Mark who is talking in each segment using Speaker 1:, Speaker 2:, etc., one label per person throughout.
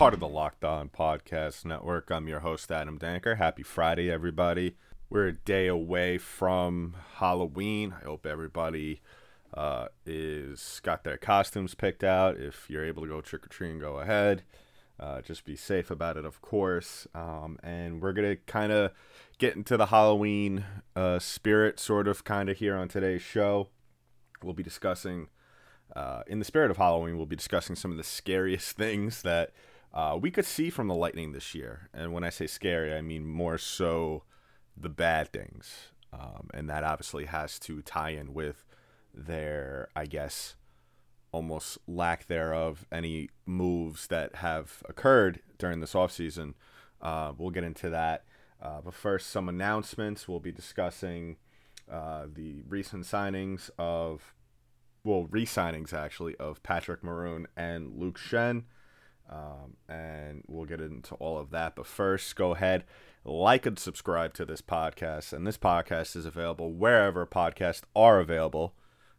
Speaker 1: part of the Locked On Podcast Network. I'm your host, Adam Danker. Happy Friday, everybody. We're a day away from Halloween. I hope everybody uh, is got their costumes picked out. If you're able to go trick or treating, go ahead. Uh, just be safe about it, of course. Um, and we're gonna kind of get into the Halloween uh, spirit, sort of, kind of here on today's show. We'll be discussing uh, in the spirit of Halloween, we'll be discussing some of the scariest things that uh, we could see from the Lightning this year. And when I say scary, I mean more so the bad things. Um, and that obviously has to tie in with their, I guess, almost lack thereof, any moves that have occurred during this offseason. Uh, we'll get into that. Uh, but first, some announcements. We'll be discussing uh, the recent signings of well, re-signings actually of Patrick Maroon and Luke Schenn, um, and we'll get into all of that. But first, go ahead, like and subscribe to this podcast, and this podcast is available wherever podcasts are available.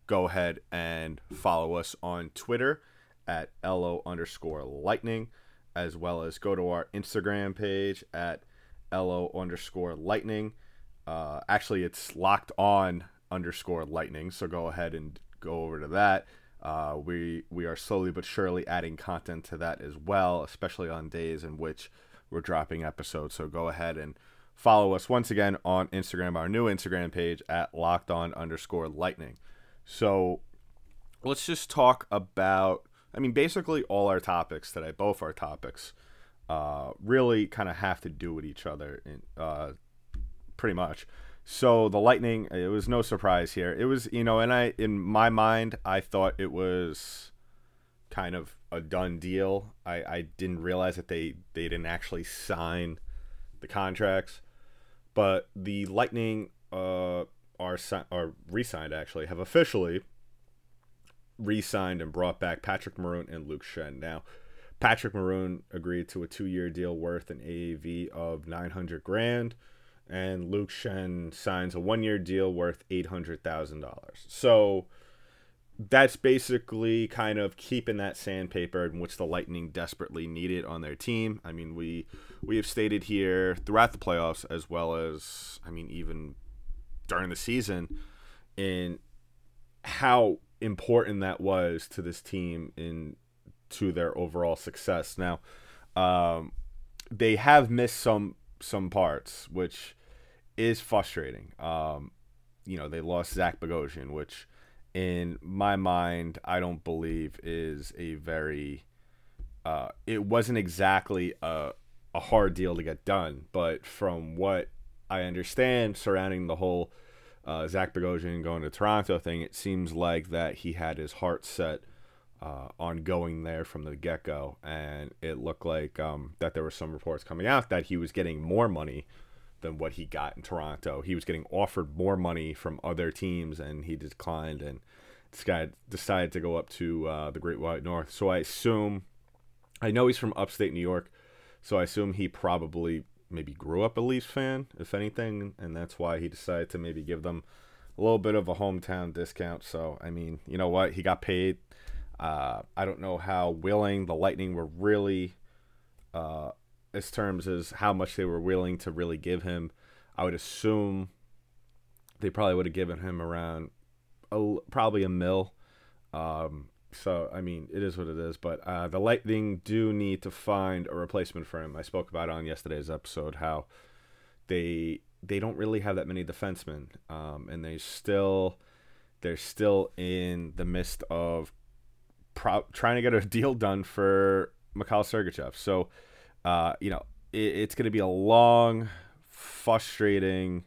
Speaker 1: Go ahead and follow us on Twitter at lo underscore lightning, as well as go to our Instagram page at lo underscore lightning. Uh, actually, it's locked on underscore lightning, so go ahead and go over to that. Uh, we we are slowly but surely adding content to that as well, especially on days in which we're dropping episodes. So go ahead and follow us once again on Instagram, our new Instagram page at locked on underscore lightning. So let's just talk about. I mean, basically all our topics today, both our topics, uh, really kind of have to do with each other, in, uh, pretty much. So the Lightning, it was no surprise here. It was, you know, and I, in my mind, I thought it was kind of a done deal. I, I didn't realize that they, they didn't actually sign the contracts, but the Lightning uh, are si- are re-signed actually have officially re-signed and brought back Patrick Maroon and Luke Schenn. Now, Patrick Maroon agreed to a two-year deal worth an AAV of 900 grand and Luke Schenn signs a one year deal worth $800,000. So that's basically kind of keeping that sandpaper in which the Lightning desperately needed on their team. I mean, we we have stated here throughout the playoffs as well as I mean even during the season in how important that was to this team in to their overall success. Now, um, they have missed some some parts, which is frustrating. Um, you know, they lost Zach Bogosian, which in my mind, I don't believe is a very. Uh, it wasn't exactly a, a hard deal to get done, but from what I understand surrounding the whole uh, Zach Bogosian going to Toronto thing, it seems like that he had his heart set uh, on going there from the get go, and it looked like um, that there were some reports coming out that he was getting more money than what he got in Toronto. He was getting offered more money from other teams, and he declined. And this guy decided to go up to uh, the Great White North. So I assume, I know he's from upstate New York, so I assume he probably maybe grew up a Leafs fan, if anything, and that's why he decided to maybe give them a little bit of a hometown discount. So I mean, you know what? He got paid. Uh, I don't know how willing the Lightning were really uh, as terms as how much they were willing to really give him. I would assume they probably would have given him around a, probably a mill. Um, so I mean, it is what it is. But uh, the Lightning do need to find a replacement for him. I spoke about on yesterday's episode how they they don't really have that many defensemen, um, and they still they're still in the midst of pro- trying to get a deal done for Mikhail Sergachev. So uh, you know, it, it's going to be a long, frustrating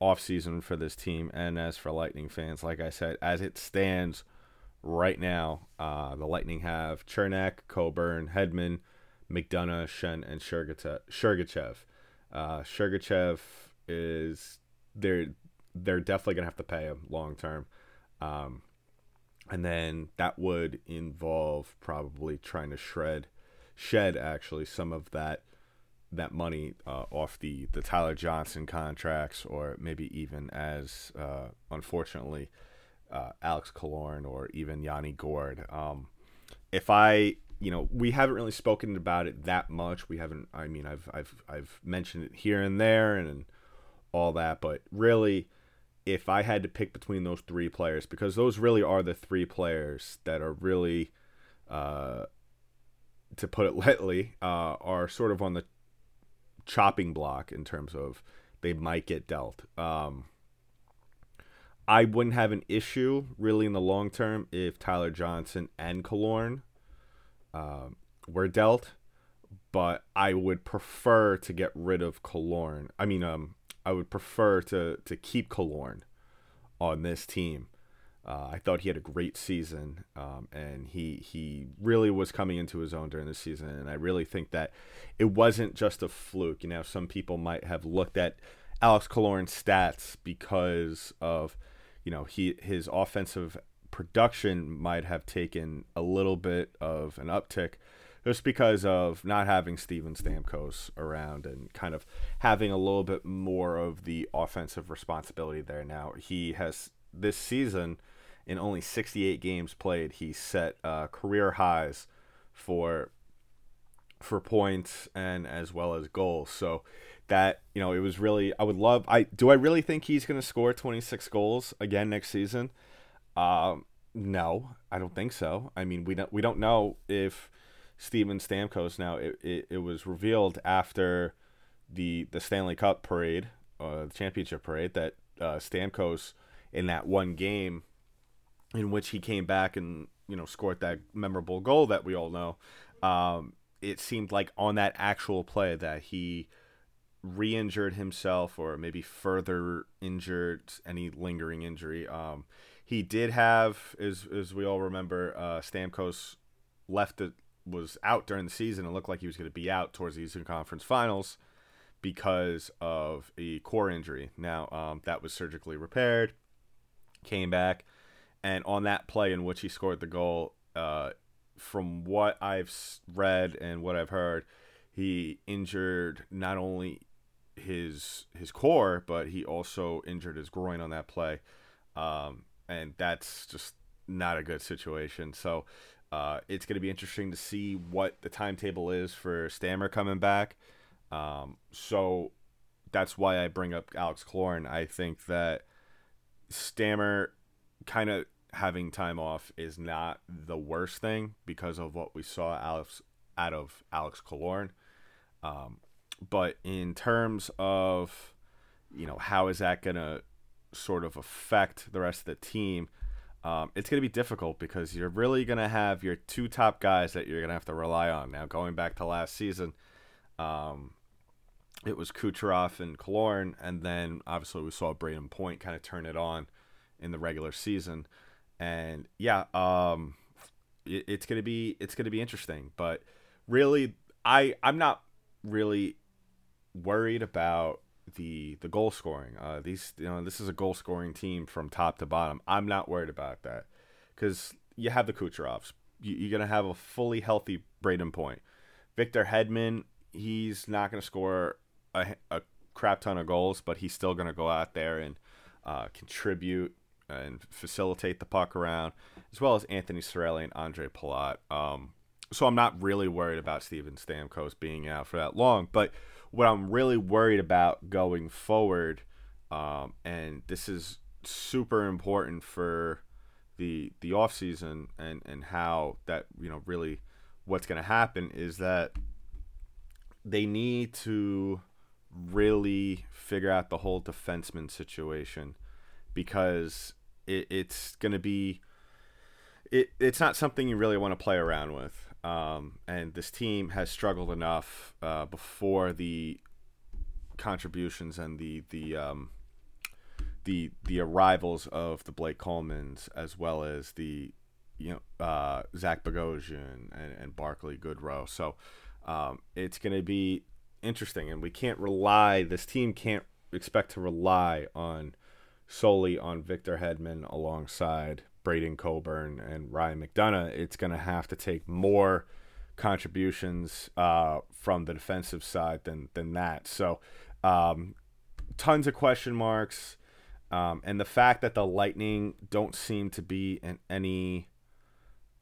Speaker 1: offseason for this team and as for Lightning fans. Like I said, as it stands right now, uh, the Lightning have Cernak, Coburn, Hedman, McDonagh, Schenn, and Sergachev. Uh, Sergachev is they're they're definitely gonna have to pay him long term, um, and then that would involve probably trying to shred, shed actually some of that that money uh, off the the Tyler Johnson contracts, or maybe even as uh, unfortunately uh, Alex Killorn or even Yanni Gourde. Um, if I you know we haven't really spoken about it that much. We haven't. I mean, I've I've I've mentioned it here and there and, and all that, but really, if I had to pick between those three players, because those really are the three players that are really, uh, to put it lightly, uh, are sort of on the chopping block in terms of they might get dealt. Um, I wouldn't have an issue really in the long term if Tyler Johnson and Killorn uh, were dealt, but I would prefer to get rid of Killorn. I mean, um, I would prefer to to keep Killorn on this team. Uh, I thought he had a great season, um, and he he really was coming into his own during the season. And I really think that it wasn't just a fluke. You know, some people might have looked at Alex Killorn's stats because of you know he his offensive production might have taken a little bit of an uptick just because of not having Steven Stamkos around and kind of having a little bit more of the offensive responsibility there now. He has this season in only 68 games played, he set uh, career highs for for points and as well as goals. So that you know, it was really I would love. I do I really think he's going to score 26 goals again next season? Um, no, I don't think so. I mean, we don't we don't know if Steven Stamkos. Now, it, it, it was revealed after the the Stanley Cup parade, uh, the championship parade, that uh, Stamkos in that one game in which he came back and you know scored that memorable goal that we all know. Um, it seemed like on that actual play that he re-injured himself or maybe further injured any lingering injury. Um, he did have, as as we all remember, uh, Stamkos left it was out during the season and looked like he was going to be out towards the Eastern Conference Finals because of a core injury. Now um, that was surgically repaired, came back, and on that play in which he scored the goal, uh, from what I've read and what I've heard, he injured not only his his core, but he also injured his groin on that play, um, and that's just not a good situation. So uh, it's going to be interesting to see what the timetable is for Stammer coming back. Um, so that's why I bring up Alex Killorn. I think that Stammer kind of having time off is not the worst thing because of what we saw Alex out of Alex Killorn. Um, but in terms of you know how is that going to sort of affect the rest of the team? Um, it's going to be difficult because you're really going to have your two top guys that you're going to have to rely on. Now, going back to last season, um, it was Kucherov and Killorn, and then obviously we saw Brayden Point kind of turn it on in the regular season. And yeah, um, it, it's gonna be it's gonna be interesting. But really, I I'm not really worried about the the goal scoring. Uh, these you know this is a goal scoring team from top to bottom. I'm not worried about that because you have the Kucherovs. You, are gonna have a fully healthy Brayden Point. Victor Hedman, he's not gonna score a, a crap ton of goals, but he's still gonna go out there and uh, contribute and facilitate the puck around, as well as Anthony Cirelli and Andre Palat. Um, so I'm not really worried about Steven Stamkos being out for that long, but what I'm really worried about going forward, um, and this is super important for the the off season and and how that you know really what's going to happen is that they need to really figure out the whole defenseman situation because it, it's going to be it, it's not something you really want to play around with um, and this team has struggled enough uh, before the contributions and the the um, the the arrivals of the Blake Coleman's as well as the you know uh, Zach Bogosian and, and Barclay Goodrow. So um, it's going to be interesting, and we can't rely. This team can't expect to rely on solely on Victor Hedman alongside Braydon Coburn and Ryan McDonagh. It's going to have to take more contributions uh, from the defensive side than than that. So, um, tons of question marks, um, and the fact that the Lightning don't seem to be in any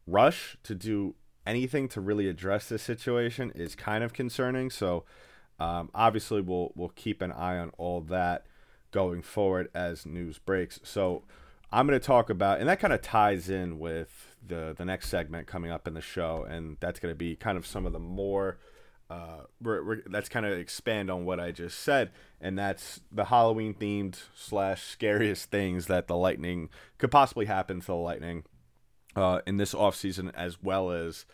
Speaker 1: rush to do anything to really address this situation is kind of concerning. So, um, obviously, we'll we'll keep an eye on all that going forward as news breaks. So. I'm going to talk about, and that kind of ties in with the the next segment coming up in the show, and that's going to be kind of some of the more. Uh, we're, we're, that's kind of expand on what I just said, and that's the Halloween themed slash scariest things that the Lightning could possibly happen to the Lightning uh, in this off season as well as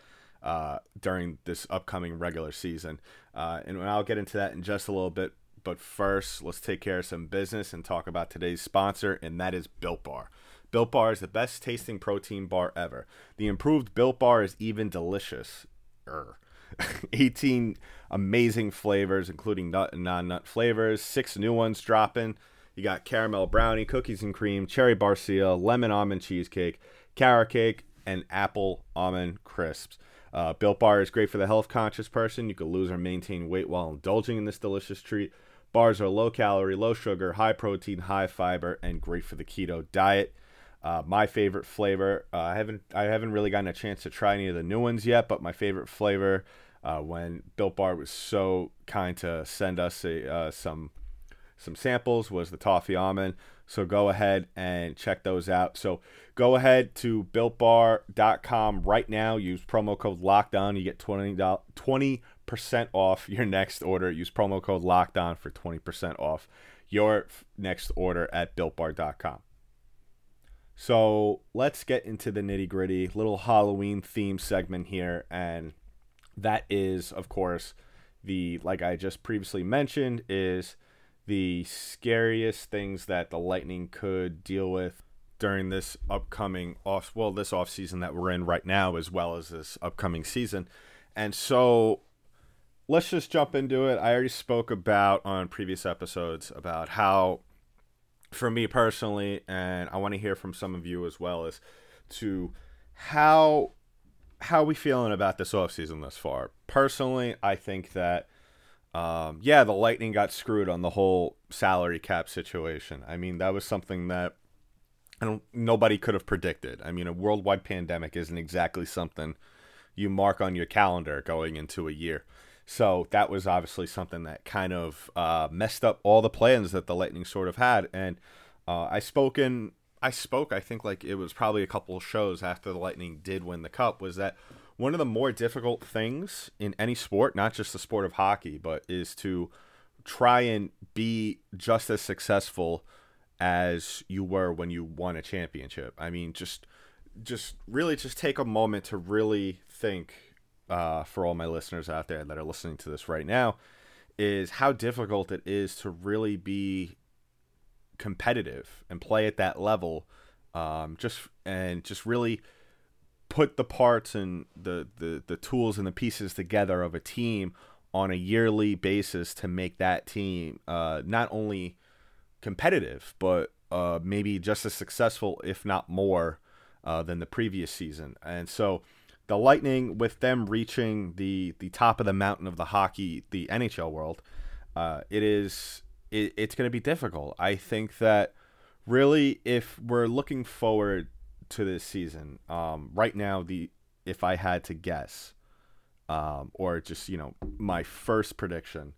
Speaker 1: uh, during this upcoming regular season. Uh, and I'll get into that in just a little bit. But first, let's take care of some business and talk about today's sponsor, and that is Built Bar. Built Bar is the best tasting protein bar ever. The improved Built Bar is even delicious. 18 amazing flavors, including nut and non nut flavors, six new ones dropping. You got caramel brownie, cookies and cream, cherry barcia, lemon almond cheesecake, carrot cake, and apple almond crisps. Uh, Built Bar is great for the health conscious person. You can lose or maintain weight while indulging in this delicious treat. Bars are low calorie, low sugar, high protein, high fiber, and great for the keto diet. Uh, my favorite flavor, uh, I haven't I haven't really gotten a chance to try any of the new ones yet, but my favorite flavor, uh, when Built Bar was so kind to send us a, uh, some some samples, was the toffee almond. So go ahead and check those out. So go ahead to builtbar.com right now. Use promo code Lockdown. You get 20 percent off your next order. Use promo code Lockdown for 20% off your next order at builtbar.com. So let's get into the nitty gritty, little Halloween theme segment here. And that is, of course, the, like I just previously mentioned, is the scariest things that the Lightning could deal with during this upcoming off, well, this off season that we're in right now, as well as this upcoming season. And so let's just jump into it. I already spoke about on previous episodes about how, for me personally, and I want to hear from some of you as well as to how how we feeling about this offseason thus far. Personally, I think that um, yeah, the Lightning got screwed on the whole salary cap situation. I mean, that was something that nobody could have predicted. I mean, a worldwide pandemic isn't exactly something you mark on your calendar going into a year. So that was obviously something that kind of uh, messed up all the plans that the Lightning sort of had. And uh, I spoken, I spoke, I think like it was probably a couple of shows after the Lightning did win the cup. Was that one of the more difficult things in any sport, not just the sport of hockey, but is to try and be just as successful as you were when you won a championship. I mean, just just really just take a moment to really think uh, for all my listeners out there that are listening to this right now is how difficult it is to really be competitive and play at that level um, just and just really put the parts and the, the the tools and the pieces together of a team on a yearly basis to make that team uh, not only competitive but uh, maybe just as successful if not more uh, than the previous season. And so the Lightning, with them reaching the the top of the mountain of the hockey, the NHL world, uh, it is it, it's going to be difficult. I think that really, if we're looking forward to this season, um, right now, the if I had to guess, um, or just you know my first prediction,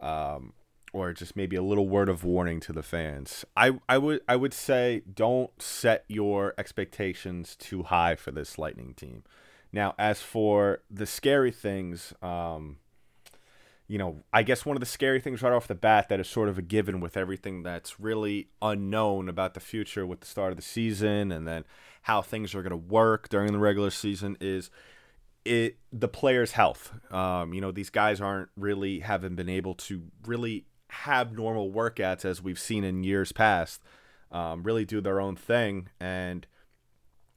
Speaker 1: um, or just maybe a little word of warning to the fans. I, I would I would say don't set your expectations too high for this Lightning team. Now, as for the scary things, um, you know, I guess one of the scary things right off the bat that is sort of a given with everything that's really unknown about the future with the start of the season and then how things are going to work during the regular season is it the players' health. Um, you know, these guys aren't really haven't been able to really have normal workouts as we've seen in years past. Um, really do their own thing, and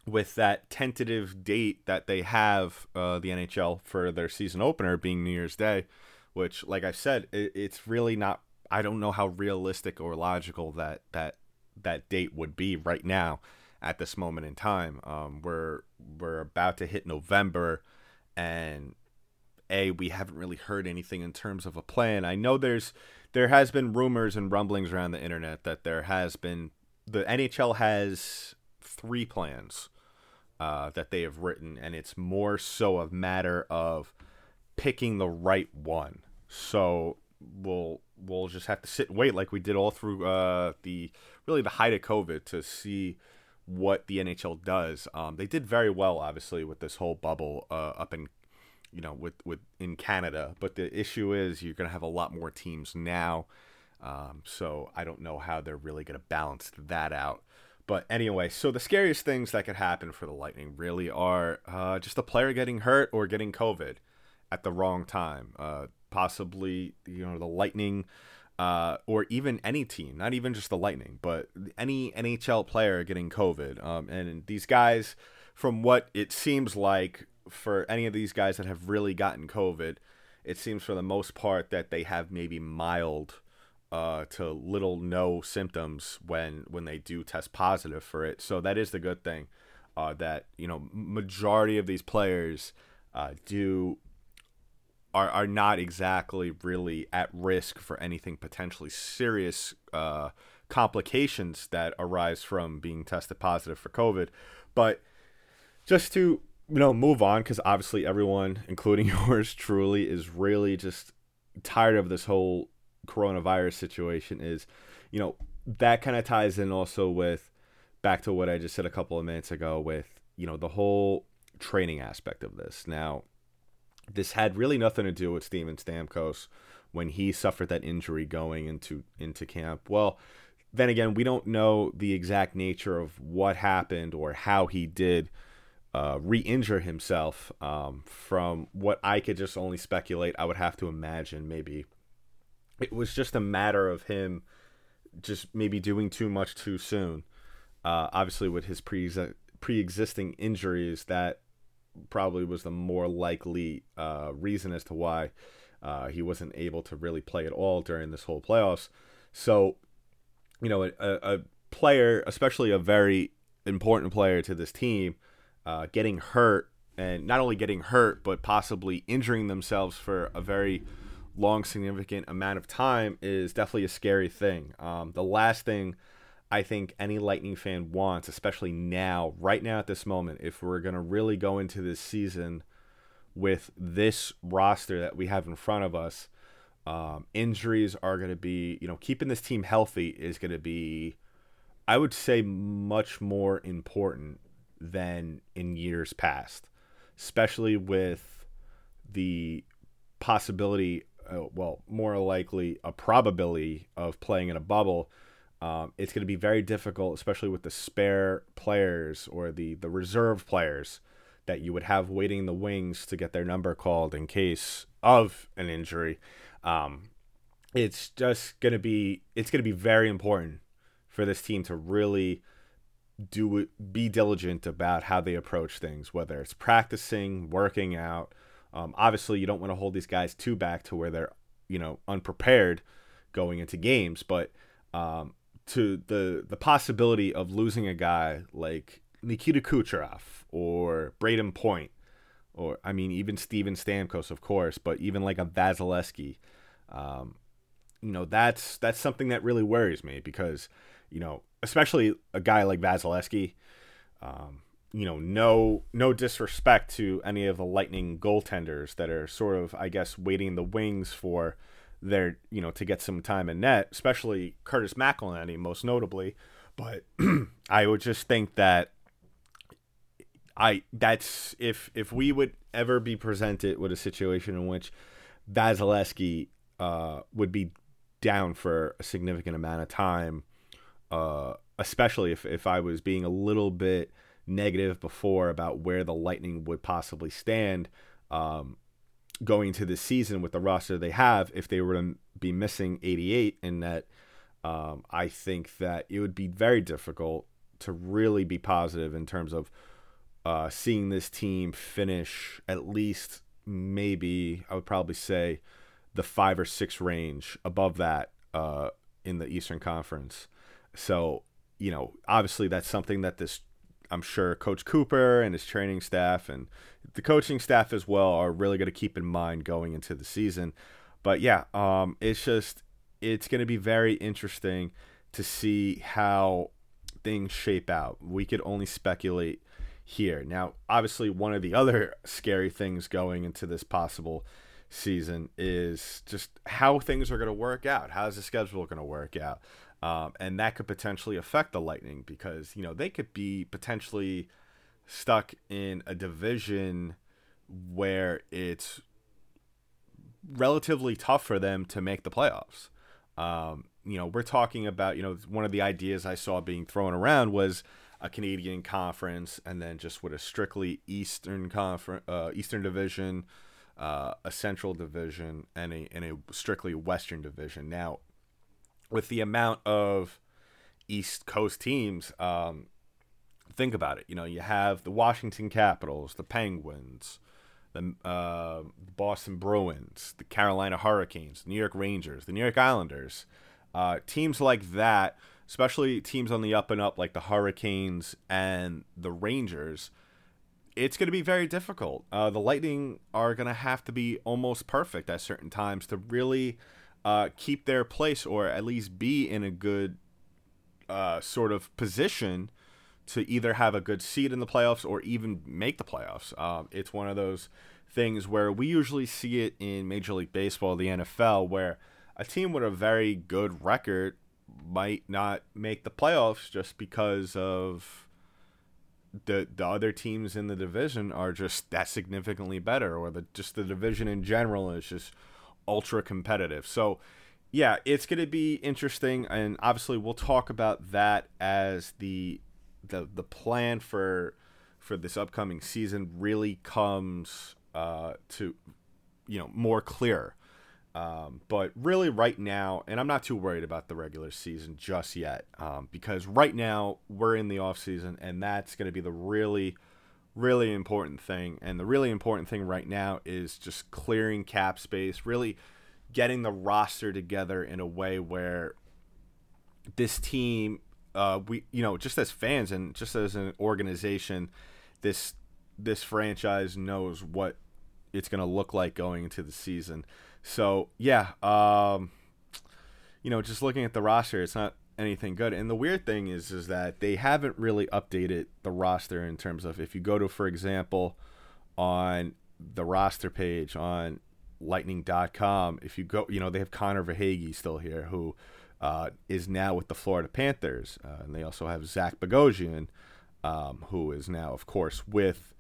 Speaker 1: with that tentative date that they have, uh, the NHL for their season opener being New Year's Day, which, like I said, it, it's really not. I don't know how realistic or logical that that that date would be right now at this moment in time. Um, we're we're about to hit November, and a we haven't really heard anything in terms of a plan. I know there's there has been rumors and rumblings around the internet that there has been the NHL has three plans uh, that they have written, and it's more so a matter of picking the right one. So we'll we'll just have to sit and wait, like we did all through uh, the really the height of COVID, to see what the NHL does. Um, they did very well, obviously, with this whole bubble uh, up in you know with with in Canada. But the issue is you're going to have a lot more teams now. Um, so I don't know how they're really going to balance that out. But anyway, so the scariest things that could happen for the Lightning really are uh, just a player getting hurt or getting COVID at the wrong time. Uh, possibly, you know, the Lightning uh, or even any team, not even just the Lightning, but any NHL player getting COVID. Um, and these guys, from what it seems like for any of these guys that have really gotten COVID, it seems for the most part that they have maybe mild uh, to little no symptoms when when they do test positive for it. So that is the good thing. Uh, that you know, majority of these players uh, do are are not exactly really at risk for anything potentially serious uh, complications that arise from being tested positive for COVID. But just to you know move on because obviously everyone, including yours truly, is really just tired of this whole coronavirus situation is, you know, that kind of ties in also with back to what I just said a couple of minutes ago with, you know, the whole training aspect of this. Now, this had really nothing to do with Steven Stamkos when he suffered that injury going into into camp. Well, then again, we don't know the exact nature of what happened or how he did uh, re-injure himself. Um, from what I could just only speculate, I would have to imagine maybe it was just a matter of him just maybe doing too much too soon. Uh, obviously, with his pre pre-existing injuries, that probably was the more likely uh, reason as to why uh, he wasn't able to really play at all during this whole playoffs. So, you know, a, a player, especially a very important player to this team, uh, getting hurt and not only getting hurt, but possibly injuring themselves for a very long, significant amount of time is definitely a scary thing. Um, the last thing I think any Lightning fan wants, especially now, right now at this moment, if we're going to really go into this season with this roster that we have in front of us, um, injuries are going to be, you know, keeping this team healthy is going to be, I would say, much more important than in years past, especially with the possibility uh, well, more likely a probability of playing in a bubble. Um, it's going to be very difficult, especially with the spare players or the the reserve players that you would have waiting in the wings to get their number called in case of an injury. Um, it's just going to be it's going to be very important for this team to really do it, be diligent about how they approach things, whether it's practicing, working out, um, obviously, you don't want to hold these guys too back to where they're, you know, unprepared going into games. But um, to the the possibility of losing a guy like Nikita Kucherov or Brayden Point, or I mean even Steven Stamkos, of course, but even like a Vasilevskiy, um, you know, that's that's something that really worries me because, you know, especially a guy like Vasilevskiy. Um, you know, no no disrespect to any of the Lightning goaltenders that are sort of, I guess, waiting the wings for their, you know, to get some time in net, especially Curtis McElhinney, most notably. But I would just think that I that's if if we would ever be presented with a situation in which Vasilevskiy uh, would be down for a significant amount of time, uh, especially if if I was being a little bit negative before about where the Lightning would possibly stand. Um, going into the season with the roster they have if they were to be missing 88 in that um, I think that it would be very difficult to really be positive in terms of uh, seeing this team finish at least maybe I would probably say the five or six range above that uh, in the Eastern Conference. So you know, obviously that's something that this I'm sure Coach Cooper and his training staff and the coaching staff as well are really going to keep in mind going into the season. But yeah, um, it's just it's going to be very interesting to see how things shape out. We could only speculate here. Now, obviously, one of the other scary things going into this possible season is just how things are going to work out. How's the schedule going to work out? Um, and that could potentially affect the Lightning because, you know, they could be potentially stuck in a division where it's relatively tough for them to make the playoffs. Um, you know, we're talking about, you know, one of the ideas I saw being thrown around was a Canadian conference and then just with a strictly Eastern conference, uh, Eastern division, uh, a Central division, and a, and a strictly Western division. Now, with the amount of East Coast teams, um, think about it. You know, you have the Washington Capitals, the Penguins, the uh, Boston Bruins, the Carolina Hurricanes, New York Rangers, the New York Islanders, uh, teams like that, especially teams on the up and up like the Hurricanes and the Rangers. It's going to be very difficult. Uh, the Lightning are going to have to be almost perfect at certain times to really uh, keep their place or at least be in a good uh, sort of position to either have a good seat in the playoffs or even make the playoffs. Um, it's one of those things where we usually see it in Major League Baseball, the NFL, where a team with a very good record might not make the playoffs just because of the the other teams in the division are just that significantly better or the just the division in general is just ultra competitive. So yeah, it's going to be interesting and obviously we'll talk about that as the the the plan for for this upcoming season really comes uh, to you know more clear. Um, but really, right now, and I'm not too worried about the regular season just yet, um, because right now we're in the off season, and that's going to be the really, really important thing. And the really important thing right now is just clearing cap space, really getting the roster together in a way where this team uh, we you know just as fans and just as an organization, this this franchise knows what it's going to look like going into the season. So yeah, um, you know, just looking at the roster, it's not anything good. And the weird thing is, is that they haven't really updated the roster in terms of if you go to, for example, on the roster page on lightning.com, if you go, you know, they have Connor Verhaeghe still here, who uh, is now with the Florida Panthers. Uh, and they also have Zach Bogosian, um, who is now, of course, with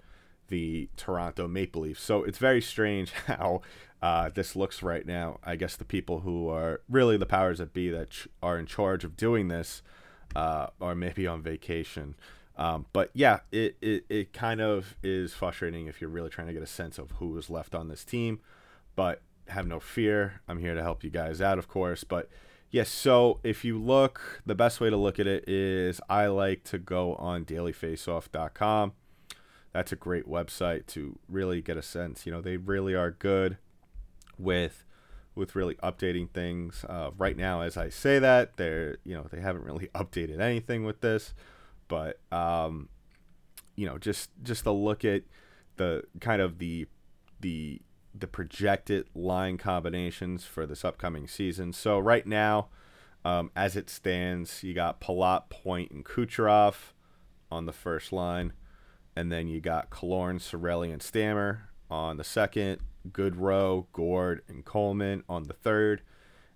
Speaker 1: the Toronto Maple Leafs. So it's very strange how uh, this looks right now. I guess the people who are really the powers that be that ch- are in charge of doing this uh, are maybe on vacation. Um, but yeah, it, it, it kind of is frustrating if you're really trying to get a sense of who is left on this team. But have no fear. I'm here to help you guys out, of course. But Yes, so if you look, the best way to look at it is I like to go on dailyfaceoff.com. That's a great website to really get a sense. You know, they really are good with with really updating things. Uh, right now, as I say that, they're you know they haven't really updated anything with this, but um, you know just just to look at the kind of the the the projected line combinations for this upcoming season. So right now, um, as it stands, you got Palat, Point, and Kucherov on the first line, and then you got Killorn, Cirelli, and Stammer on the second. Goodrow, Gourde, and Coleman on the third,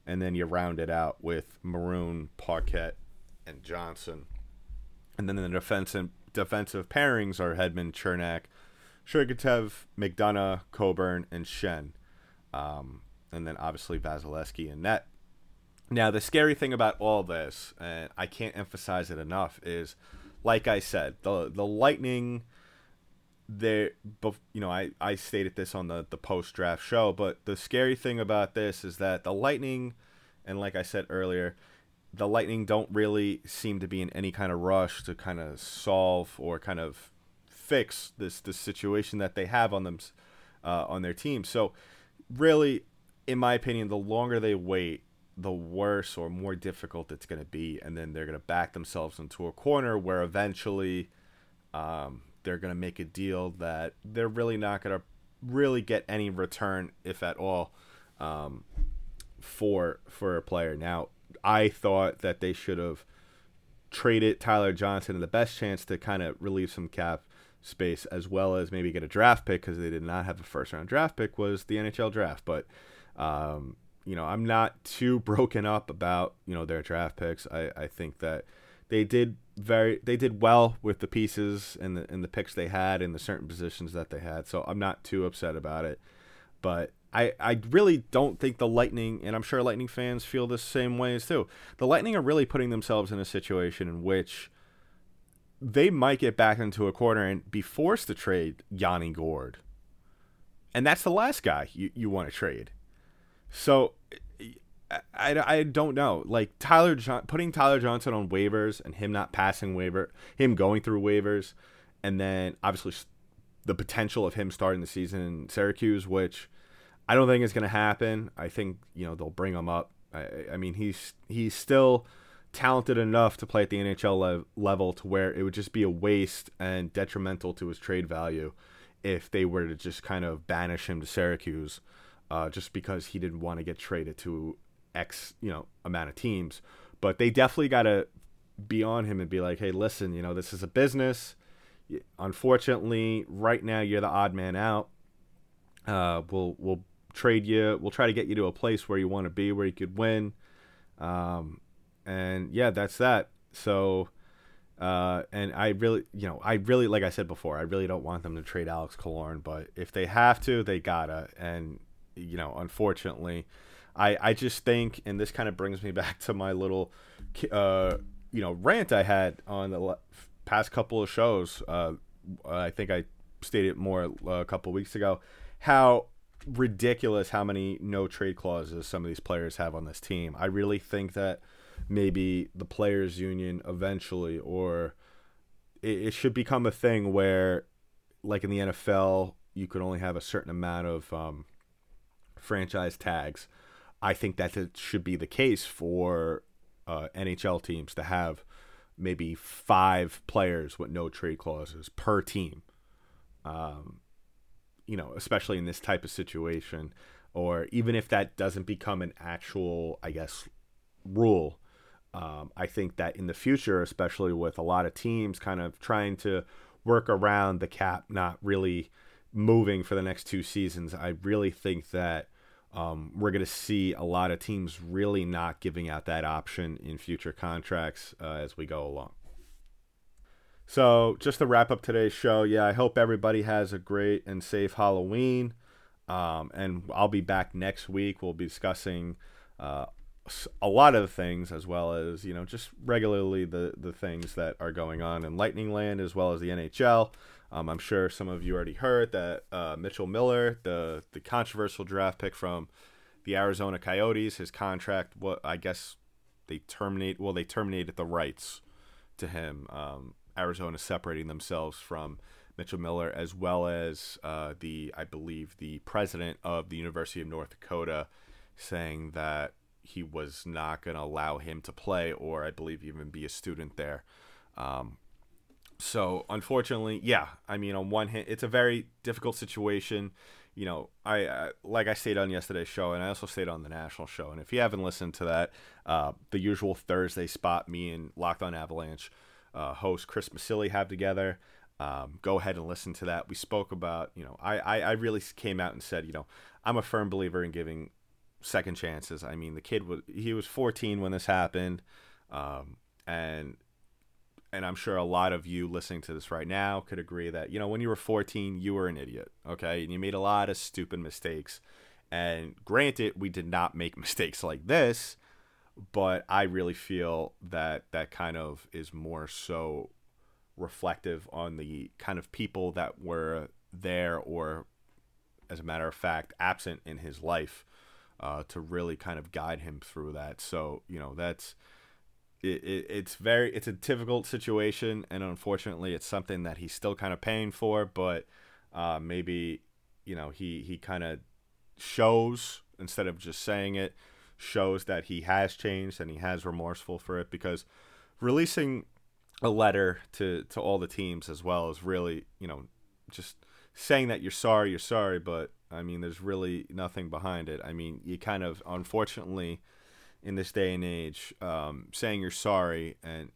Speaker 1: and then you round it out with Maroon, Paquette, and Johnson. And then the defensive defensive pairings are Hedman, Cernak, Sergachev, McDonagh, Coburn, and Schenn. Um, and then obviously Vasilevskiy and net. Now, the scary thing about all this, and I can't emphasize it enough, is like I said, the the Lightning there you know I, I stated this on the, the post draft show but the scary thing about this is that the lightning and like i said earlier the lightning don't really seem to be in any kind of rush to kind of solve or kind of fix this this situation that they have on them uh, on their team. So really in my opinion the longer they wait the worse or more difficult it's going to be and then they're going to back themselves into a corner where eventually um, they're going to make a deal that they're really not going to really get any return, if at all, um, for for a player. Now, I thought that they should have traded Tyler Johnson and the best chance to kind of relieve some cap space as well as maybe get a draft pick because they did not have a first round draft pick was the NHL draft. But um, you know, I'm not too broken up about you know their draft picks. I, I think that they did very they did well with the pieces and the and the picks they had in the certain positions that they had. So I'm not too upset about it. But I, I really don't think the Lightning, and I'm sure Lightning fans feel the same ways too. The Lightning are really putting themselves in a situation in which they might get back into a corner and be forced to trade Yanni Gourde. And that's the last guy you, you want to trade. So I, I don't know. Like Tyler John, putting Tyler Johnson on waivers and him not passing waiver, him going through waivers, and then obviously the potential of him starting the season in Syracuse, which I don't think is going to happen. I think you know they'll bring him up. I, I mean he's he's still talented enough to play at the NHL le- level to where it would just be a waste and detrimental to his trade value if they were to just kind of banish him to Syracuse. Uh, just because he didn't want to get traded to X, you know, amount of teams. But they definitely got to be on him and be like, hey, listen, you know, this is a business. Unfortunately, right now you're the odd man out. Uh, we'll we'll trade you. We'll try to get you to a place where you want to be, where you could win. Um, and yeah, that's that. So, uh, and I really, you know, I really, like I said before, I really don't want them to trade Alex Killorn, but if they have to, they gotta. And you know, unfortunately, I I just think, and this kind of brings me back to my little, uh, you know, rant I had on the past couple of shows. Uh, I think I stated more a couple weeks ago how ridiculous how many no trade clauses some of these players have on this team. I really think that maybe the players union eventually or it, it should become a thing where like in the NFL you could only have a certain amount of um, franchise tags I think that it should be the case for uh, NHL teams to have maybe five players with no trade clauses per team. Um, you know, especially in this type of situation, or even if that doesn't become an actual, I guess, rule. Um, I think that in the future, especially with a lot of teams kind of trying to work around the cap not really moving for the next two seasons, I really think that um, we're going to see a lot of teams really not giving out that option in future contracts uh, as we go along. So, just to wrap up today's show, yeah, I hope everybody has a great and safe Halloween. Um, and I'll be back next week. We'll be discussing uh, a lot of things, as well as you know, just regularly the the things that are going on in Lightning Land, as well as the NHL. Um, I'm sure some of you already heard that uh, Mitchell Miller, the the controversial draft pick from the Arizona Coyotes, his contract, what I guess they terminate. Well, they terminated the rights to him. Um, Arizona separating themselves from Mitchell Miller, as well as uh, the I believe the president of the University of North Dakota, saying that he was not going to allow him to play, or I believe even be a student there. Um, so unfortunately, yeah, I mean, on one hand, it's a very difficult situation. You know, I, I like I stayed on yesterday's show, and I also stayed on the national show. And if you haven't listened to that, uh, the usual Thursday spot me and Locked On Avalanche uh, host Chris Masilli have together. Um, go ahead and listen to that. We spoke about, you know, I, I, I really came out and said, you know, I'm a firm believer in giving second chances. I mean, the kid was he was 14 when this happened, um, and and I'm sure a lot of you listening to this right now could agree that, you know, when you were 14, you were an idiot, okay? And you made a lot of stupid mistakes. And granted, we did not make mistakes like this, but I really feel that that kind of is more so reflective on the kind of people that were there or, as a matter of fact, absent in his life uh, to really kind of guide him through that. So, you know, that's. It, it, it's very it's a difficult situation and unfortunately it's something that he's still kind of paying for but uh, maybe you know he he kind of shows instead of just saying it shows that he has changed and he has remorseful for it because releasing a letter to to all the teams as well is really you know just saying that you're sorry you're sorry but i mean there's really nothing behind it. I mean you kind of unfortunately in this day and age um, saying you're sorry and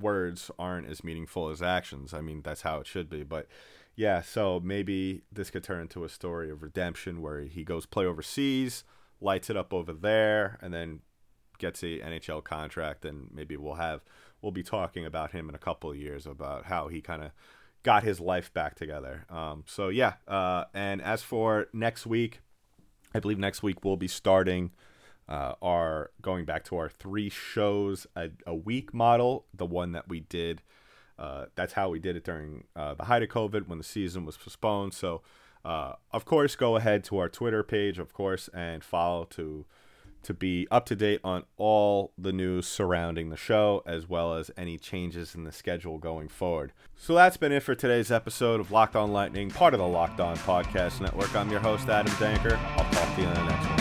Speaker 1: words aren't as meaningful as actions. I mean that's how it should be. But yeah so maybe this could turn into a story of redemption where he goes play overseas lights it up over there and then gets a nhl contract. And maybe we'll have we'll be talking about him in a couple of years about how he kind of got his life back together. Um, so yeah, uh, and as for next week, I believe next week we'll be starting uh, our going back to our three shows a, a week model, the one that we did. Uh, that's how we did it during uh, the height of COVID when the season was postponed. So, uh, of course, go ahead to our Twitter page, of course, and follow to to be up to date on all the news surrounding the show, as well as any changes in the schedule going forward. So that's been it for today's episode of Locked On Lightning, part of the Locked On Podcast Network. I'm your host, Adam Danker. I'll talk to you in the next one.